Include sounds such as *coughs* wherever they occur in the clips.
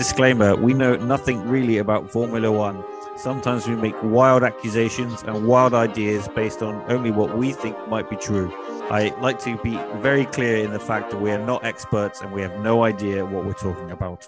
Disclaimer We know nothing really about Formula One. Sometimes we make wild accusations and wild ideas based on only what we think might be true. I like to be very clear in the fact that we are not experts and we have no idea what we're talking about.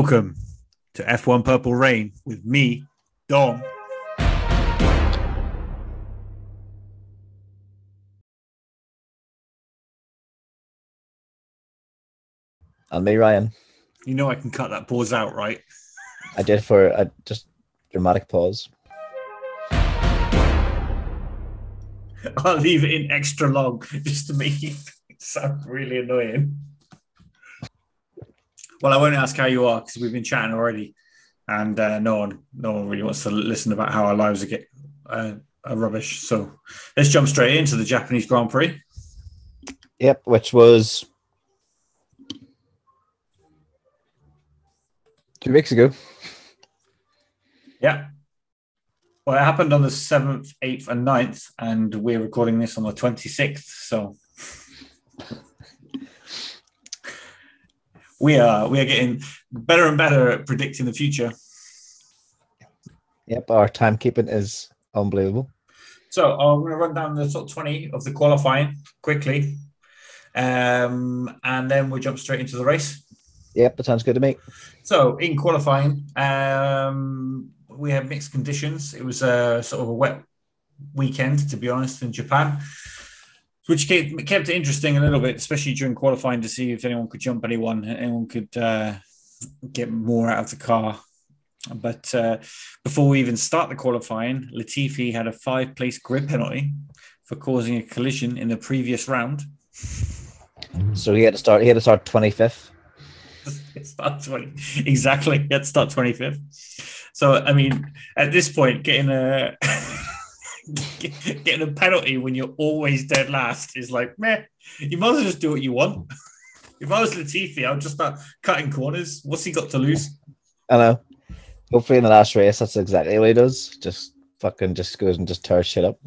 Welcome to F1 Purple Rain with me, Dom. And me, Ryan. You know I can cut that pause out, right? I did for a just dramatic pause. *laughs* I'll leave it in extra long just to make it sound really annoying. Well, I won't ask how you are because we've been chatting already, and uh, no one, no one really wants to listen about how our lives are get uh, are rubbish. So let's jump straight into the Japanese Grand Prix. Yep, which was two weeks ago. Yeah. Well, it happened on the 7th, 8th, and 9th, and we're recording this on the 26th. So we are we are getting better and better at predicting the future. Yep, our timekeeping is unbelievable. So I'm going to run down the top 20 of the qualifying quickly, um, and then we'll jump straight into the race. Yep, that sounds good to me. So in qualifying, um, we had mixed conditions. It was a sort of a wet weekend, to be honest, in Japan which kept, kept it interesting a little bit, especially during qualifying to see if anyone could jump anyone, anyone could uh, get more out of the car. But uh, before we even start the qualifying, Latifi had a five place grid penalty for causing a collision in the previous round. So he had to start. He had to start twenty fifth. *laughs* start twenty exactly. He had to start twenty fifth. So I mean, at this point, getting a *laughs* *laughs* getting a penalty when you're always dead last is like, meh, you might as well just do what you want. *laughs* if I was Latifi, I would just start cutting corners. What's he got to lose? I know. Hopefully, in the last race, that's exactly what he does. Just fucking just goes and just tears shit up.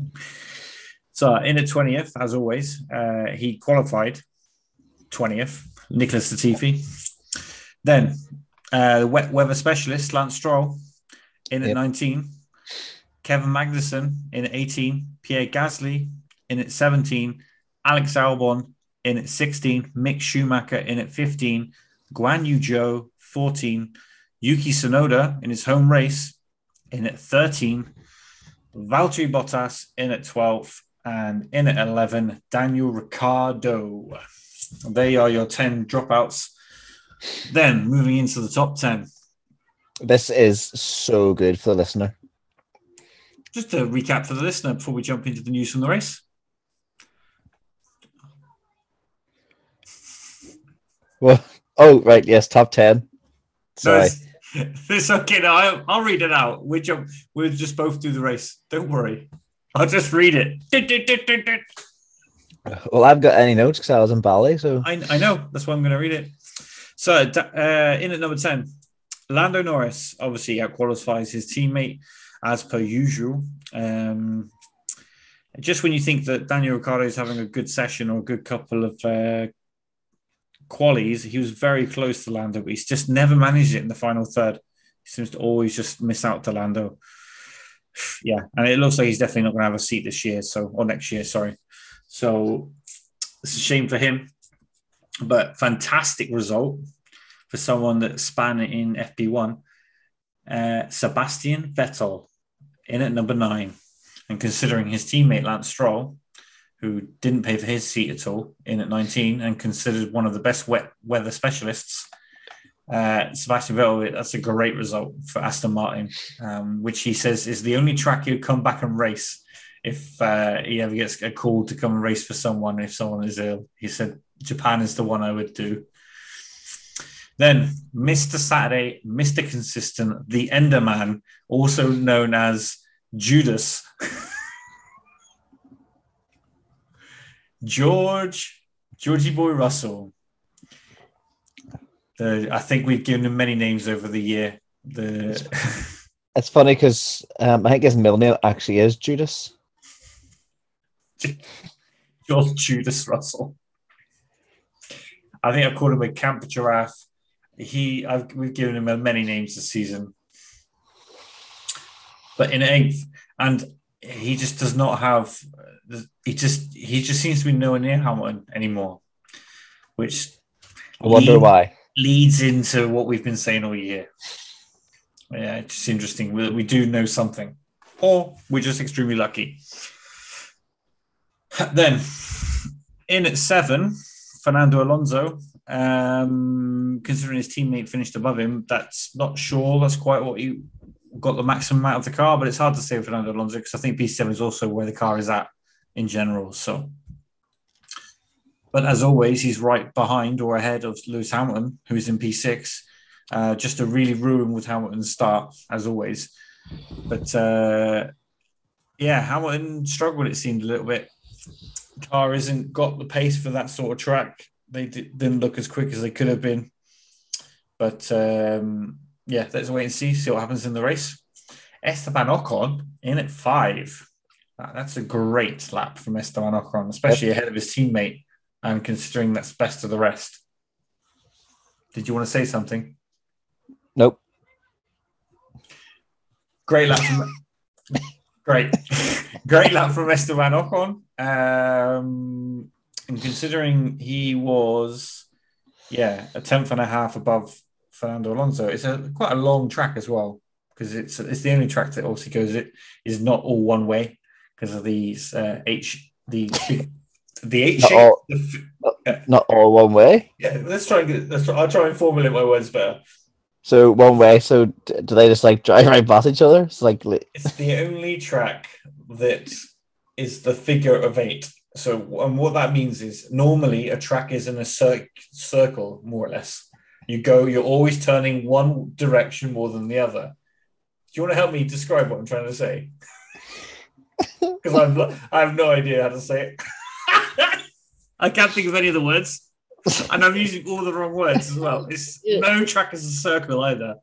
So, in the 20th, as always, uh, he qualified 20th, Nicholas Latifi. Then, uh, wet weather specialist, Lance Stroll, in at yep. 19. Kevin Magnussen in at 18, Pierre Gasly in at 17, Alex Albon in at 16, Mick Schumacher in at 15, Guan Yu Zhou 14, Yuki Tsunoda in his home race in at 13, Valtteri Bottas in at 12, and in at 11, Daniel Ricciardo. They are your 10 dropouts. Then moving into the top 10. This is so good for the listener. Just to recap for the listener before we jump into the news from the race. Well, oh right, yes, top ten. Sorry, no, it's, *laughs* it's, okay. No, I'll, I'll read it out. We jump. We'll just both do the race. Don't worry. I'll just read it. Well, I've got any notes because I was in Bali, so I, I know that's why I'm going to read it. So, uh, in at number ten, Lando Norris obviously out qualifies his teammate as per usual. Um, just when you think that Daniel Ricciardo is having a good session or a good couple of uh, qualies, he was very close to Lando, but he's just never managed it in the final third. He seems to always just miss out to Lando. *sighs* Yeah, and it looks like he's definitely not going to have a seat this year, so or next year, sorry. So it's a shame for him, but fantastic result for someone that span in FP1. Uh, Sebastian Vettel in at number nine. And considering his teammate Lance Stroll, who didn't pay for his seat at all, in at 19 and considered one of the best wet weather specialists, uh, Sebastian Vettel, that's a great result for Aston Martin, um, which he says is the only track he'll come back and race if uh, he ever gets a call to come and race for someone if someone is ill. He said Japan is the one I would do. Then Mr. Saturday, Mr. Consistent, the Enderman, also known as Judas. *laughs* George, Georgie Boy Russell. The, I think we've given him many names over the year. The *laughs* It's funny because um, I think his middle name actually is Judas. George Judas Russell. I think I called him a camp giraffe. He, I've, we've given him many names this season, but in eighth, and he just does not have. He just he just seems to be nowhere near Hamilton anymore, which I wonder lead- why. leads into what we've been saying all year. Yeah, it's just interesting. We, we do know something, or we're just extremely lucky. Then, in at seven, Fernando Alonso. Um, considering his teammate finished above him, that's not sure that's quite what he got the maximum out of the car, but it's hard to say Fernando Alonso because I think P7 is also where the car is at in general. So, but as always, he's right behind or ahead of Lewis Hamilton, who's in P6. Uh, just a really ruin with Hamilton's start, as always. But uh, yeah, Hamilton struggled, it seemed a little bit. Car isn't got the pace for that sort of track. They di- didn't look as quick as they could have been. But um, yeah, let's wait and see, see what happens in the race. Esteban Ocon in at five. That's a great lap from Esteban Ocon, especially ahead of his teammate and considering that's best of the rest. Did you want to say something? Nope. Great lap from great, *laughs* great lap from Esteban Ocon. Um, and considering he was, yeah, a tenth and a half above Fernando Alonso, it's a quite a long track as well because it's it's the only track that also goes it is not all one way because of these uh, H the the H Not shape. all- the f- Not all one way. yeah, let's try and get. Let's try, I'll try and formulate my words better. So one way. So do they just like drive right past each other? It's like It's the only track that is the figure of eight. So, and what that means is normally a track is in a cir- circle, more or less. You go, you're always turning one direction more than the other. Do you want to help me describe what I'm trying to say? *laughs* Because I've no- I have no idea how to say it. I can't think of any of the words, and I'm using all the wrong words as well. It's no track is a circle either.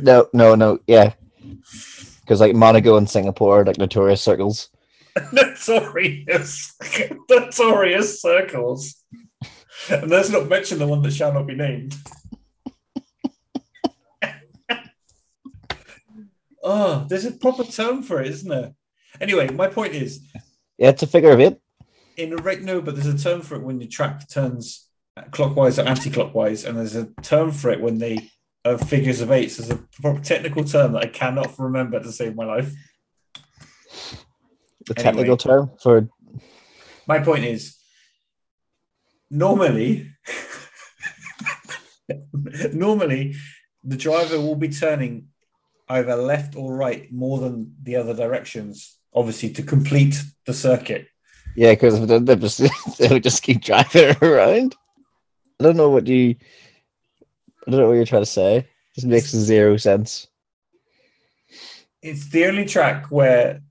no, no, no. Yeah, because like Monaco and Singapore are like notorious circles. *laughs* notorious, *laughs* notorious circles. And let's not mention the one that shall not be named. *laughs* oh, there's a proper term for it, isn't there? Anyway, my point is, Yeah, it's a figure of eight. in a rate, no, but there's a term for it when your track turns clockwise or anti-clockwise, and there's a term for it when they are figures of eights. There's a proper technical term that I cannot remember to save my life. The Anyway. technical term for My point is, normally, *laughs* normally, the driver will be turning either left or right more than the other directions, obviously, to complete the circuit. yeah, because they they just *laughs* they would just keep driving *laughs* around. I don't know what you. I don't know what you're trying to say. This makes zero sense. It's the only track where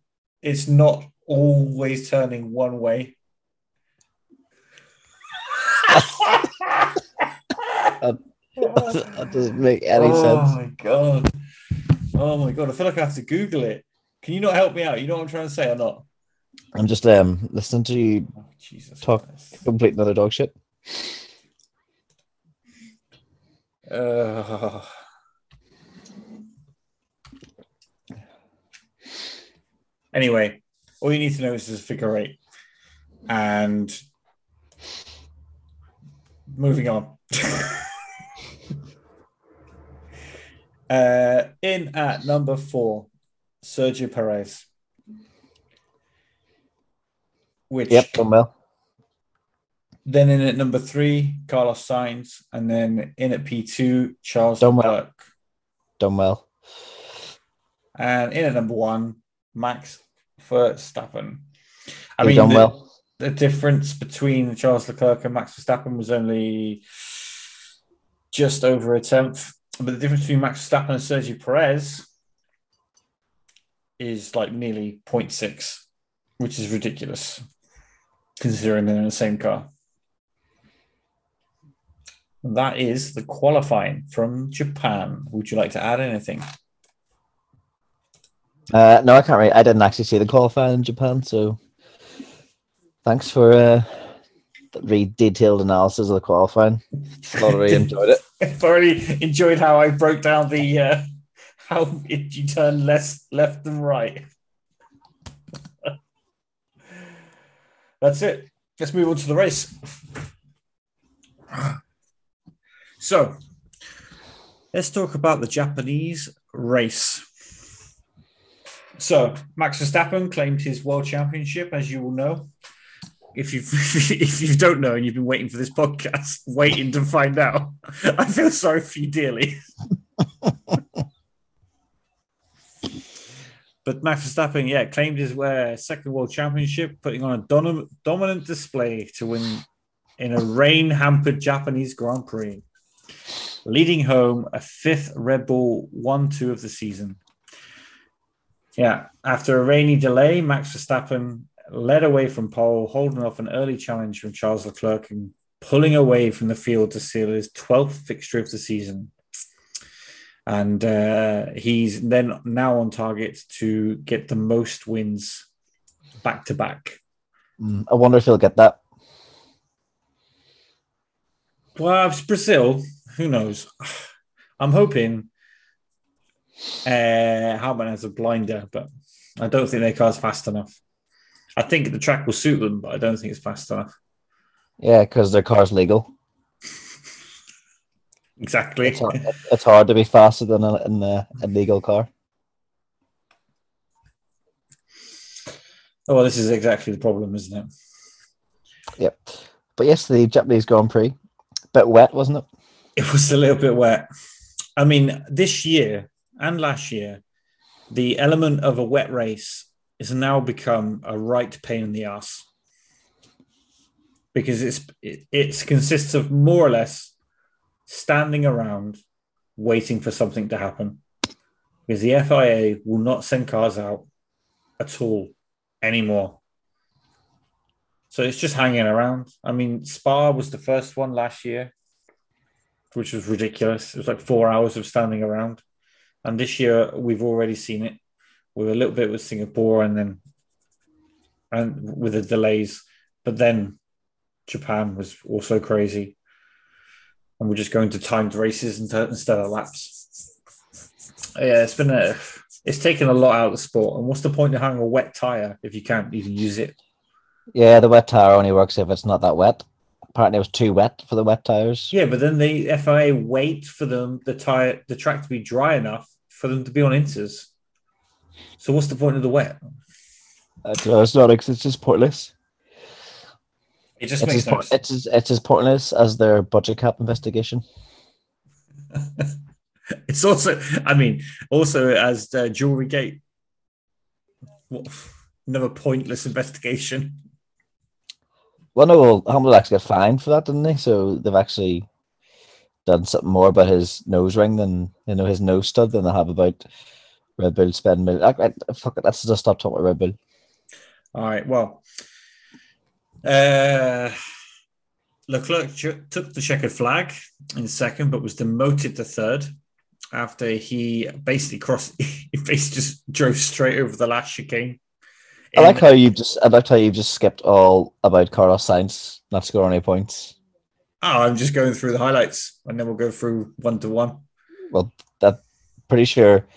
it's not always turning one way. that doesn't make any oh sense. Oh my god! Oh my god! I feel like I have to Google it. Can you not help me out? You know what I'm trying to say or not? I'm just um listening to you Oh, Jesus. Talk. Christ. complete another dog shit. Uh, anyway, all you need to know is this figure eight. And moving on. *laughs* uh, in at number four, Sergio Perez. Which Yep, done well. then in at number three, Carlos Sainz, and then in at P2, Charles Done well. Done well. And in at number one, Max Verstappen. I You've mean, done the, well. the difference between Charles Leclerc and Max Verstappen was only just over a tenth. But the difference between Max Verstappen and Sergio Perez is like nearly 0.6, which is ridiculous. considering they're in the same car. That is the qualifying from Japan. Would you like to add anything? Uh, no, I can't. Really, I didn't actually see the qualifying in Japan, so thanks for uh, the really detailed analysis of the qualifying. I thoroughly *laughs* enjoyed it. *laughs* Already enjoyed how I broke down the uh, how it, you turn less left and right. *laughs* That's it. Let's move on to the race. So, let's talk about the Japanese race. So, Max Verstappen claimed his world championship, as you will know. If you *laughs* if you don't know and you've been waiting for this podcast, *laughs* waiting to find out, *laughs* I feel sorry for you dearly. but Max Verstappen, yeah, claimed his uh, second world championship, putting on a dom- dominant display to win in a rain hampered Japanese Grand Prix, leading home a fifth Red Bull 1 2 of the season. Yeah, after a rainy delay, Max Verstappen led away from pole, holding off an early challenge from Charles Leclerc and pulling away from the field to seal his 12th fixture of the season. And uh, he's then now on target to get the most wins back to back. Mm, I wonder if he'll get that. Well, it's Brazil. Who knows? *sighs* I'm hoping uh, Hartman has a blinder, but I don't think their car's fast enough. I think the track will suit them, but I don't think it's fast enough. Yeah, because their car's legal. *laughs* Exactly. It's hard, it's hard to be faster than a, in a, a legal car. Oh, well, this is exactly the problem, isn't it? Yep. But yes, the Japanese Grand Prix, bit wet, wasn't it? It was a little bit wet. I mean, this year and last year, the element of a wet race has now become a right pain in the ass because it's it, it consists of more or less standing around waiting for something to happen because the FIA will not send cars out at all anymore. So it's just hanging around. I mean, Spa was the first one last year, which was ridiculous. It was like four hours of standing around. And this year we've already seen it. with a little bit with Singapore and then and with the delays. But then Japan was also crazy. And we're just going to timed races instead of laps. Yeah, it's been a it's taken a lot out of the sport. And what's the point of having a wet tire if you can't even use it? Yeah, the wet tire only works if it's not that wet. Apparently, it was too wet for the wet tires. Yeah, but then the FIA wait for them the tire the track to be dry enough for them to be on inters. So what's the point of the wet? Uh, it's not. It's just pointless. It just It's makes as, no it's, as, it's as pointless as their budget cap investigation. *laughs* It's also, I mean, also as the Jewelry Gate. What, another pointless investigation. Well, no, well, Hamilton actually got fined for that, didn't they? So they've actually done something more about his nose ring than you know his nose stud than they have about Red Bull spending. I, I, fuck it, let's just stop talking about Red Bull. All right. Well, uh, Leclerc took the checkered flag in second, but was demoted to third after he basically crossed. *laughs* He basically just drove straight over the last chicane. I like how you just. I like how you've just skipped all about Carlos Sainz not scoring any points. Oh, I'm just going through the highlights, and then we'll go through one to one. Well, that pretty sure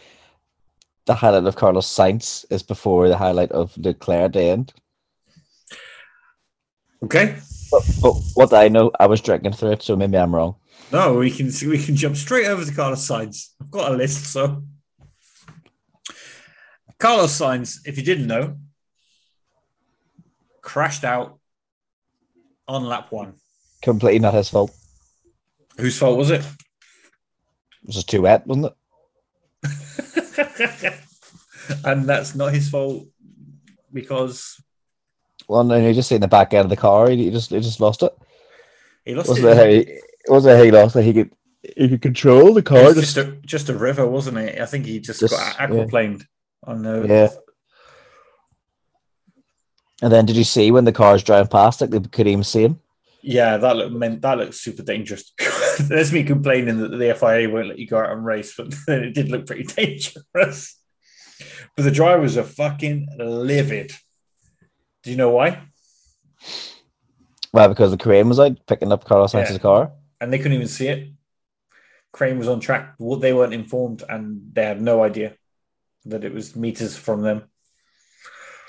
the highlight of Carlos Sainz is before the highlight of Leclerc at the end. Okay. But, but what I know, I was drinking through it, so maybe I'm wrong. No, we can we can jump straight over to Carlos Sainz. I've got a list, so Carlos Sainz, if you didn't know, crashed out on lap one. Completely not his fault. Whose fault was it? It was just too wet, wasn't it? *laughs* and that's not his fault because Well, no, you just in the back end of the car, he just he just lost it. he lost Wasn't it. it he, wasn't it he lost it? He could he could control the It car. was Just, just a just a river, wasn't it? I think he just, Just- got aquaplaned on the Yeah. And then did you see when the cars driving past, like they couldn't even see him? Yeah, that looked meant that looked super dangerous. *laughs* There's me complaining that the FIA won't let you go out and race, but *laughs* it did look pretty *laughs* dangerous. But the drivers are fucking livid. Do you know why? Well, because the crane was out picking up Carlos Sainz's Yeah. car. And they couldn't even see it. Crane was on track. They weren't informed, and they had no idea that it was meters from them.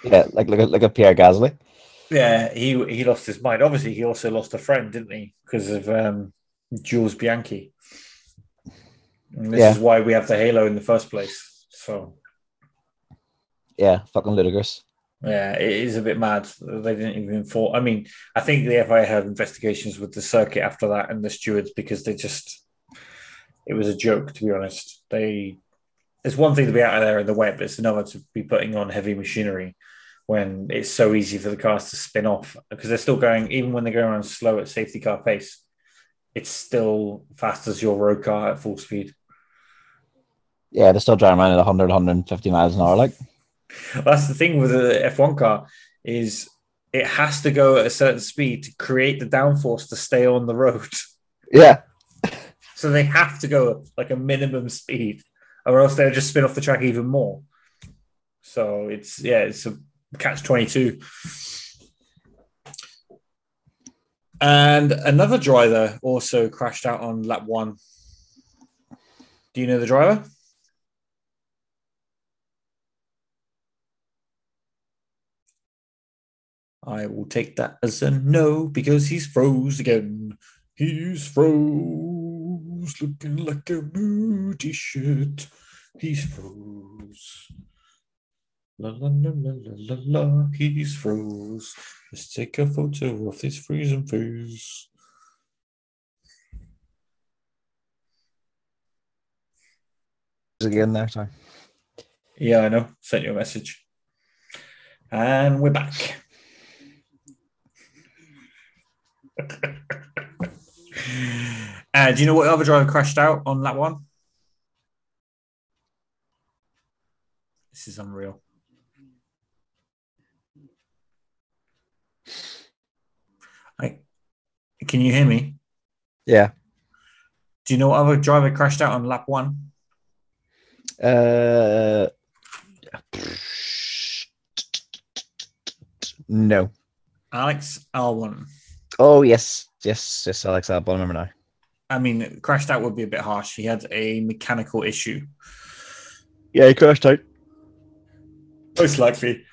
Yeah, like like a, like a Pierre Gasly. Yeah, he he lost his mind. Obviously, he also lost a friend, didn't he? Because of um, Jules Bianchi. And this Yeah. is why we have the halo in the first place. So Yeah, fucking ludicrous. yeah, it is a bit mad. They didn't even inform. I mean, I think the FIA had investigations with the circuit after that and the stewards because they just it was a joke to be honest. They it's one thing to be out of there in the web, it's another to be putting on heavy machinery when it's so easy for the cars to spin off because they're still going even when they're going around slow at safety car pace. It's still fast as your road car at full speed. Yeah, they're still driving around at 100, 150 miles an hour. Like, That's the thing with the F1 car is it has to go at a certain speed to create the downforce to stay on the road. yeah, *laughs* So they have to go at like a minimum speed, or else they'll just spin off the track even more. So it's yeah, it's a catch twenty two. And another driver also crashed out on lap one. Do you know the driver? I will take that as a no because he's froze again. He's froze, looking like a new t-shirt. He's froze. La la la la la la. He's froze. Let's take a photo of this freezing face. again there. Sorry. Yeah, I know. Sent you a message. And we're back. uh, do you know what other driver crashed out on that one? This is unreal. I, can you hear me? Yeah. Do you know what other driver crashed out on lap one? Uh, no. Alex Albon. Oh yes, yes, yes. Alex Albon. I remember now. I mean, crashed out would be a bit harsh. He had a mechanical issue. Yeah, he crashed out. Most likely.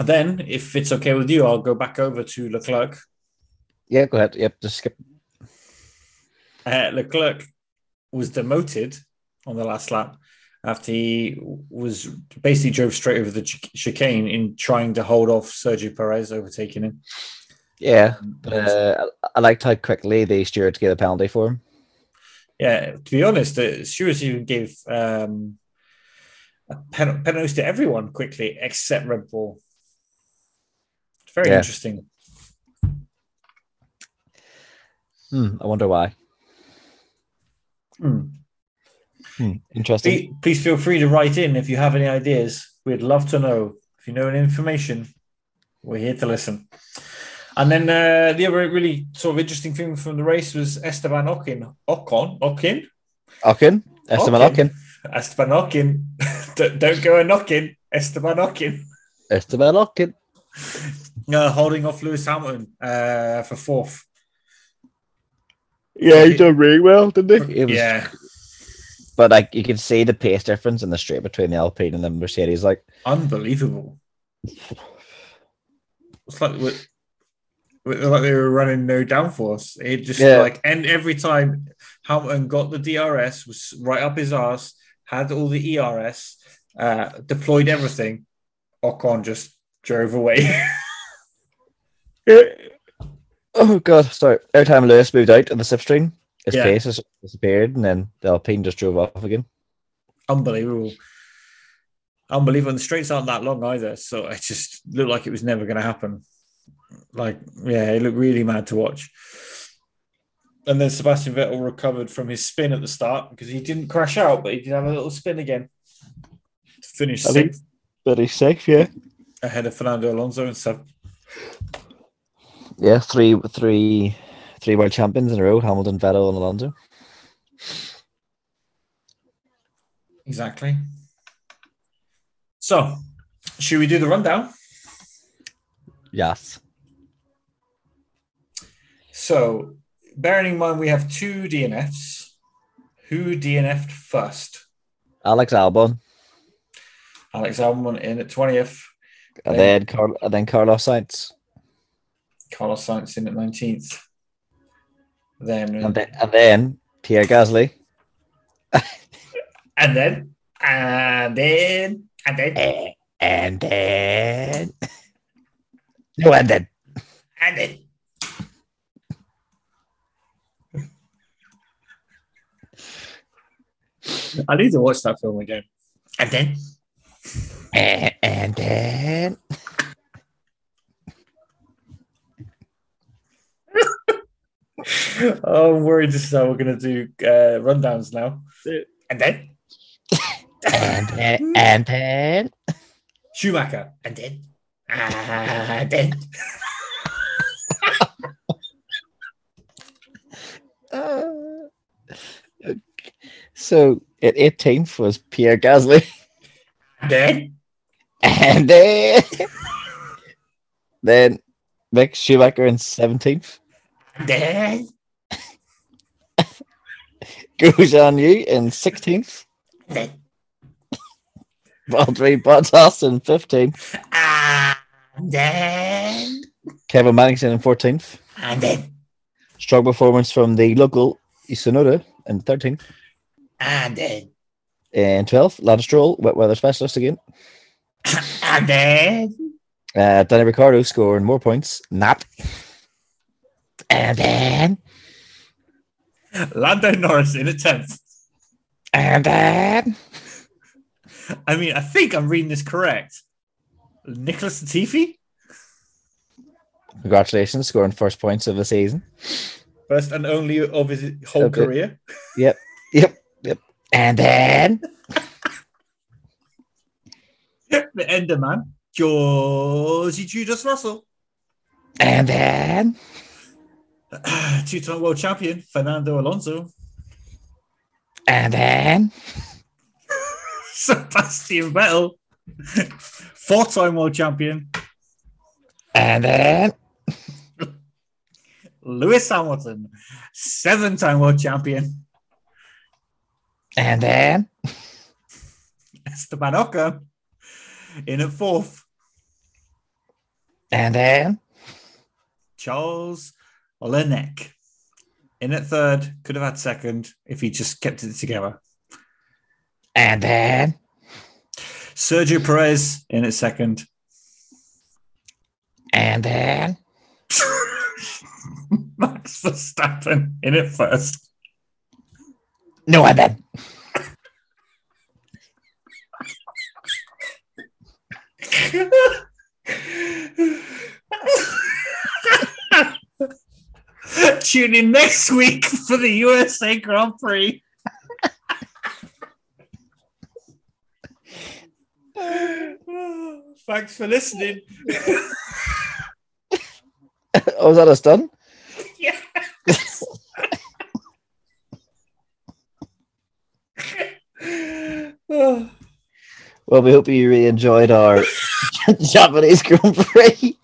Then, if it's okay with you, I'll go back over to Leclerc. Yeah, go ahead. Yep, just skip. Uh, Leclerc was demoted on the last lap after he was basically drove straight over the ch- chicane in trying to hold off Sergio Perez overtaking him. Yeah, uh, I, liked how quickly the stewards gave a penalty for him. Yeah, to be honest, the stewards even gave um, penalties to everyone quickly except Red Bull. Very Yeah. interesting. Hmm, I wonder why. Hmm. Hmm, interesting. Please, please feel free to write in if you have any ideas. We'd love to know. If you know any information, we're here to listen. And then uh, the other really sort of interesting thing from the race was Esteban Ocon. Ocon? Ocon? Ocken, Esteban. Ocken, Esteban Ocon. *laughs* don't, don't go a knocking. Esteban Ocon. Esteban Ocken. *laughs* Uh, holding off Lewis Hamilton uh, for fourth. Yeah, he done really well, didn't he? It was, yeah, But like you can see the pace difference in the straight between the Alpine and the Mercedes. Like, unbelievable. It's like we- we- like they were running no downforce. It just Yeah. like and every time Hamilton got the DRS was right up his ass, had all the ERS, uh, deployed everything. Ocon just drove away. *laughs* oh god, sorry. Every time Lewis moved out of the slipstream, his Yeah. pace just disappeared, and then the Alpine just drove off again. Unbelievable. Unbelievable. And the straights aren't that long either. So it just looked like it was never going to happen. Like, yeah, it looked really mad to watch. And then Sebastian Vettel recovered from his spin at the start because he didn't crash out, but he did have a little spin again. I think- sixth Very safe, yeah. ahead of Fernando Alonso and stuff. Yeah, three, three, three world champions in a row: Hamilton, Vettel, and Alonso. Exactly. So, should we do the rundown? Yes. So, bearing in mind we have two DNFs, who DNF'd first? Alex Albon, Alex Albon in at 20th, and then Carl, and then Carlos Sainz, Carlos Sainz in at 19th. Then, uh, and then and then Pierre Gasly, *laughs* and then, and then, and then, and then no, and then and then. I need to watch that film again. And then, and, and then oh, I'm worried this is how we're going to do uh, rundowns now. And then, and *laughs* then and then. Schumacher. And then, and then. *laughs* Uh, so at 18th was Pierre Gasly, And then, and then? Then Mick Schumacher in 17th, and then, Yu in 16th, and then, Valtteri Bottas in 15th, and then, Kevin Magnussen in 14th. and then, Strong performance from the local Tsunoda in 13th. and then, And 12th, Lance Stroll, wet weather specialist again. *coughs* and then, Uh, Danny Ricciardo scoring more points. Nap. And then, Lando Norris in at 10th. and then, I mean, I think I'm reading this correct. Nicholas Latifi, congratulations, scoring first points of the season. first and only of his whole Okay. career. Yep, yep, yep. And then, *laughs* the Enderman, Georgie Judas Russell. and then, *clears throat* Two time world champion, Fernando Alonso. and then, *laughs* Sebastian Vettel. *laughs* Four time world champion, and then, Lewis Hamilton. Seven time world champion, and then, Esteban Ocon. In at fourth, and then, Charles Olenek. In at third, could have had second if he just kept it together. and then, Sergio Perez in at second. and then, *laughs* Max Verstappen in at first. no, and *laughs* then, Tune in next week for the USA Grand Prix. *laughs* Thanks for listening. *laughs* oh, was that us done? Yes. *laughs* Well, we hope you really enjoyed our Japanese Grand Prix.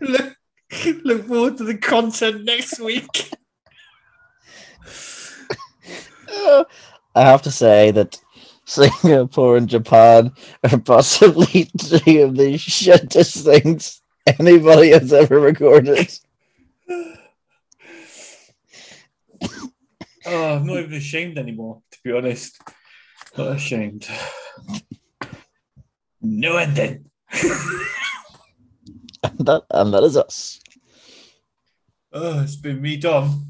look, look forward to the content next week. I have to say that Singapore and Japan are possibly *laughs* two of the shittest things anybody has ever recorded. Oh, I'm not even ashamed anymore, to be honest. Not ashamed. No ending. And that, and that is us. Oh, it's been me, Dom.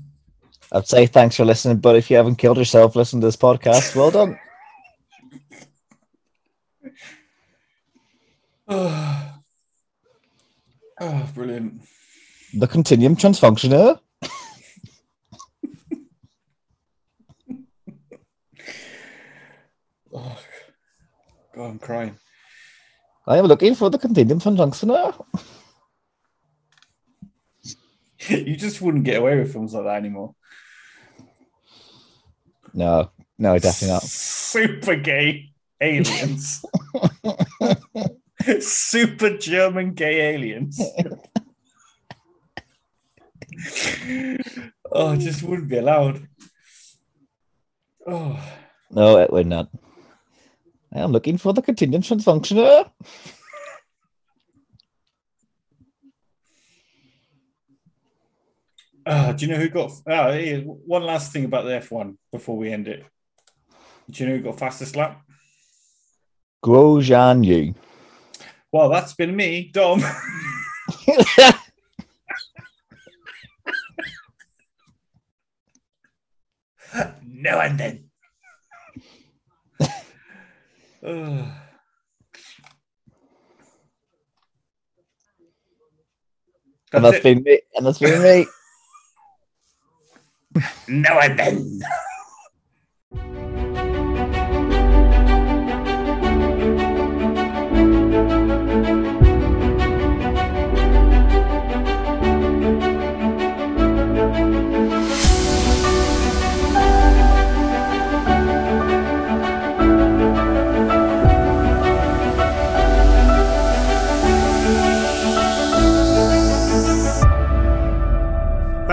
I'd say thanks for listening, but if you haven't killed yourself listening to this podcast, well done. Oh, *sighs* oh brilliant. The Continuum Transfunctioner. *laughs* Oh, God, I'm crying. I am looking for the Continuum Transfunctioner. *laughs* you just wouldn't get away with films like that anymore. No, no, definitely not. Super gay aliens. Super German gay aliens. *laughs* oh, it just wouldn't be allowed. Oh, No, it would not. I am looking for the continuum from Ah, do you know who got? Here, one last thing about the F1 before we end it. Do you know who got fastest lap? Zhou Guanyu. Well, that's been me, Dom. *laughs* no one then. *sighs* And That's been me. And that's been me. *laughs* No one then.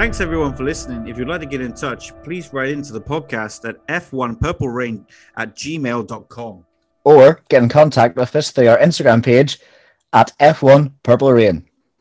Thanks everyone for listening. If you'd like to get in touch, please write into the podcast at f1purplerain at gmail.com. Or get in contact with us through our Instagram page at F1 Purple Rain.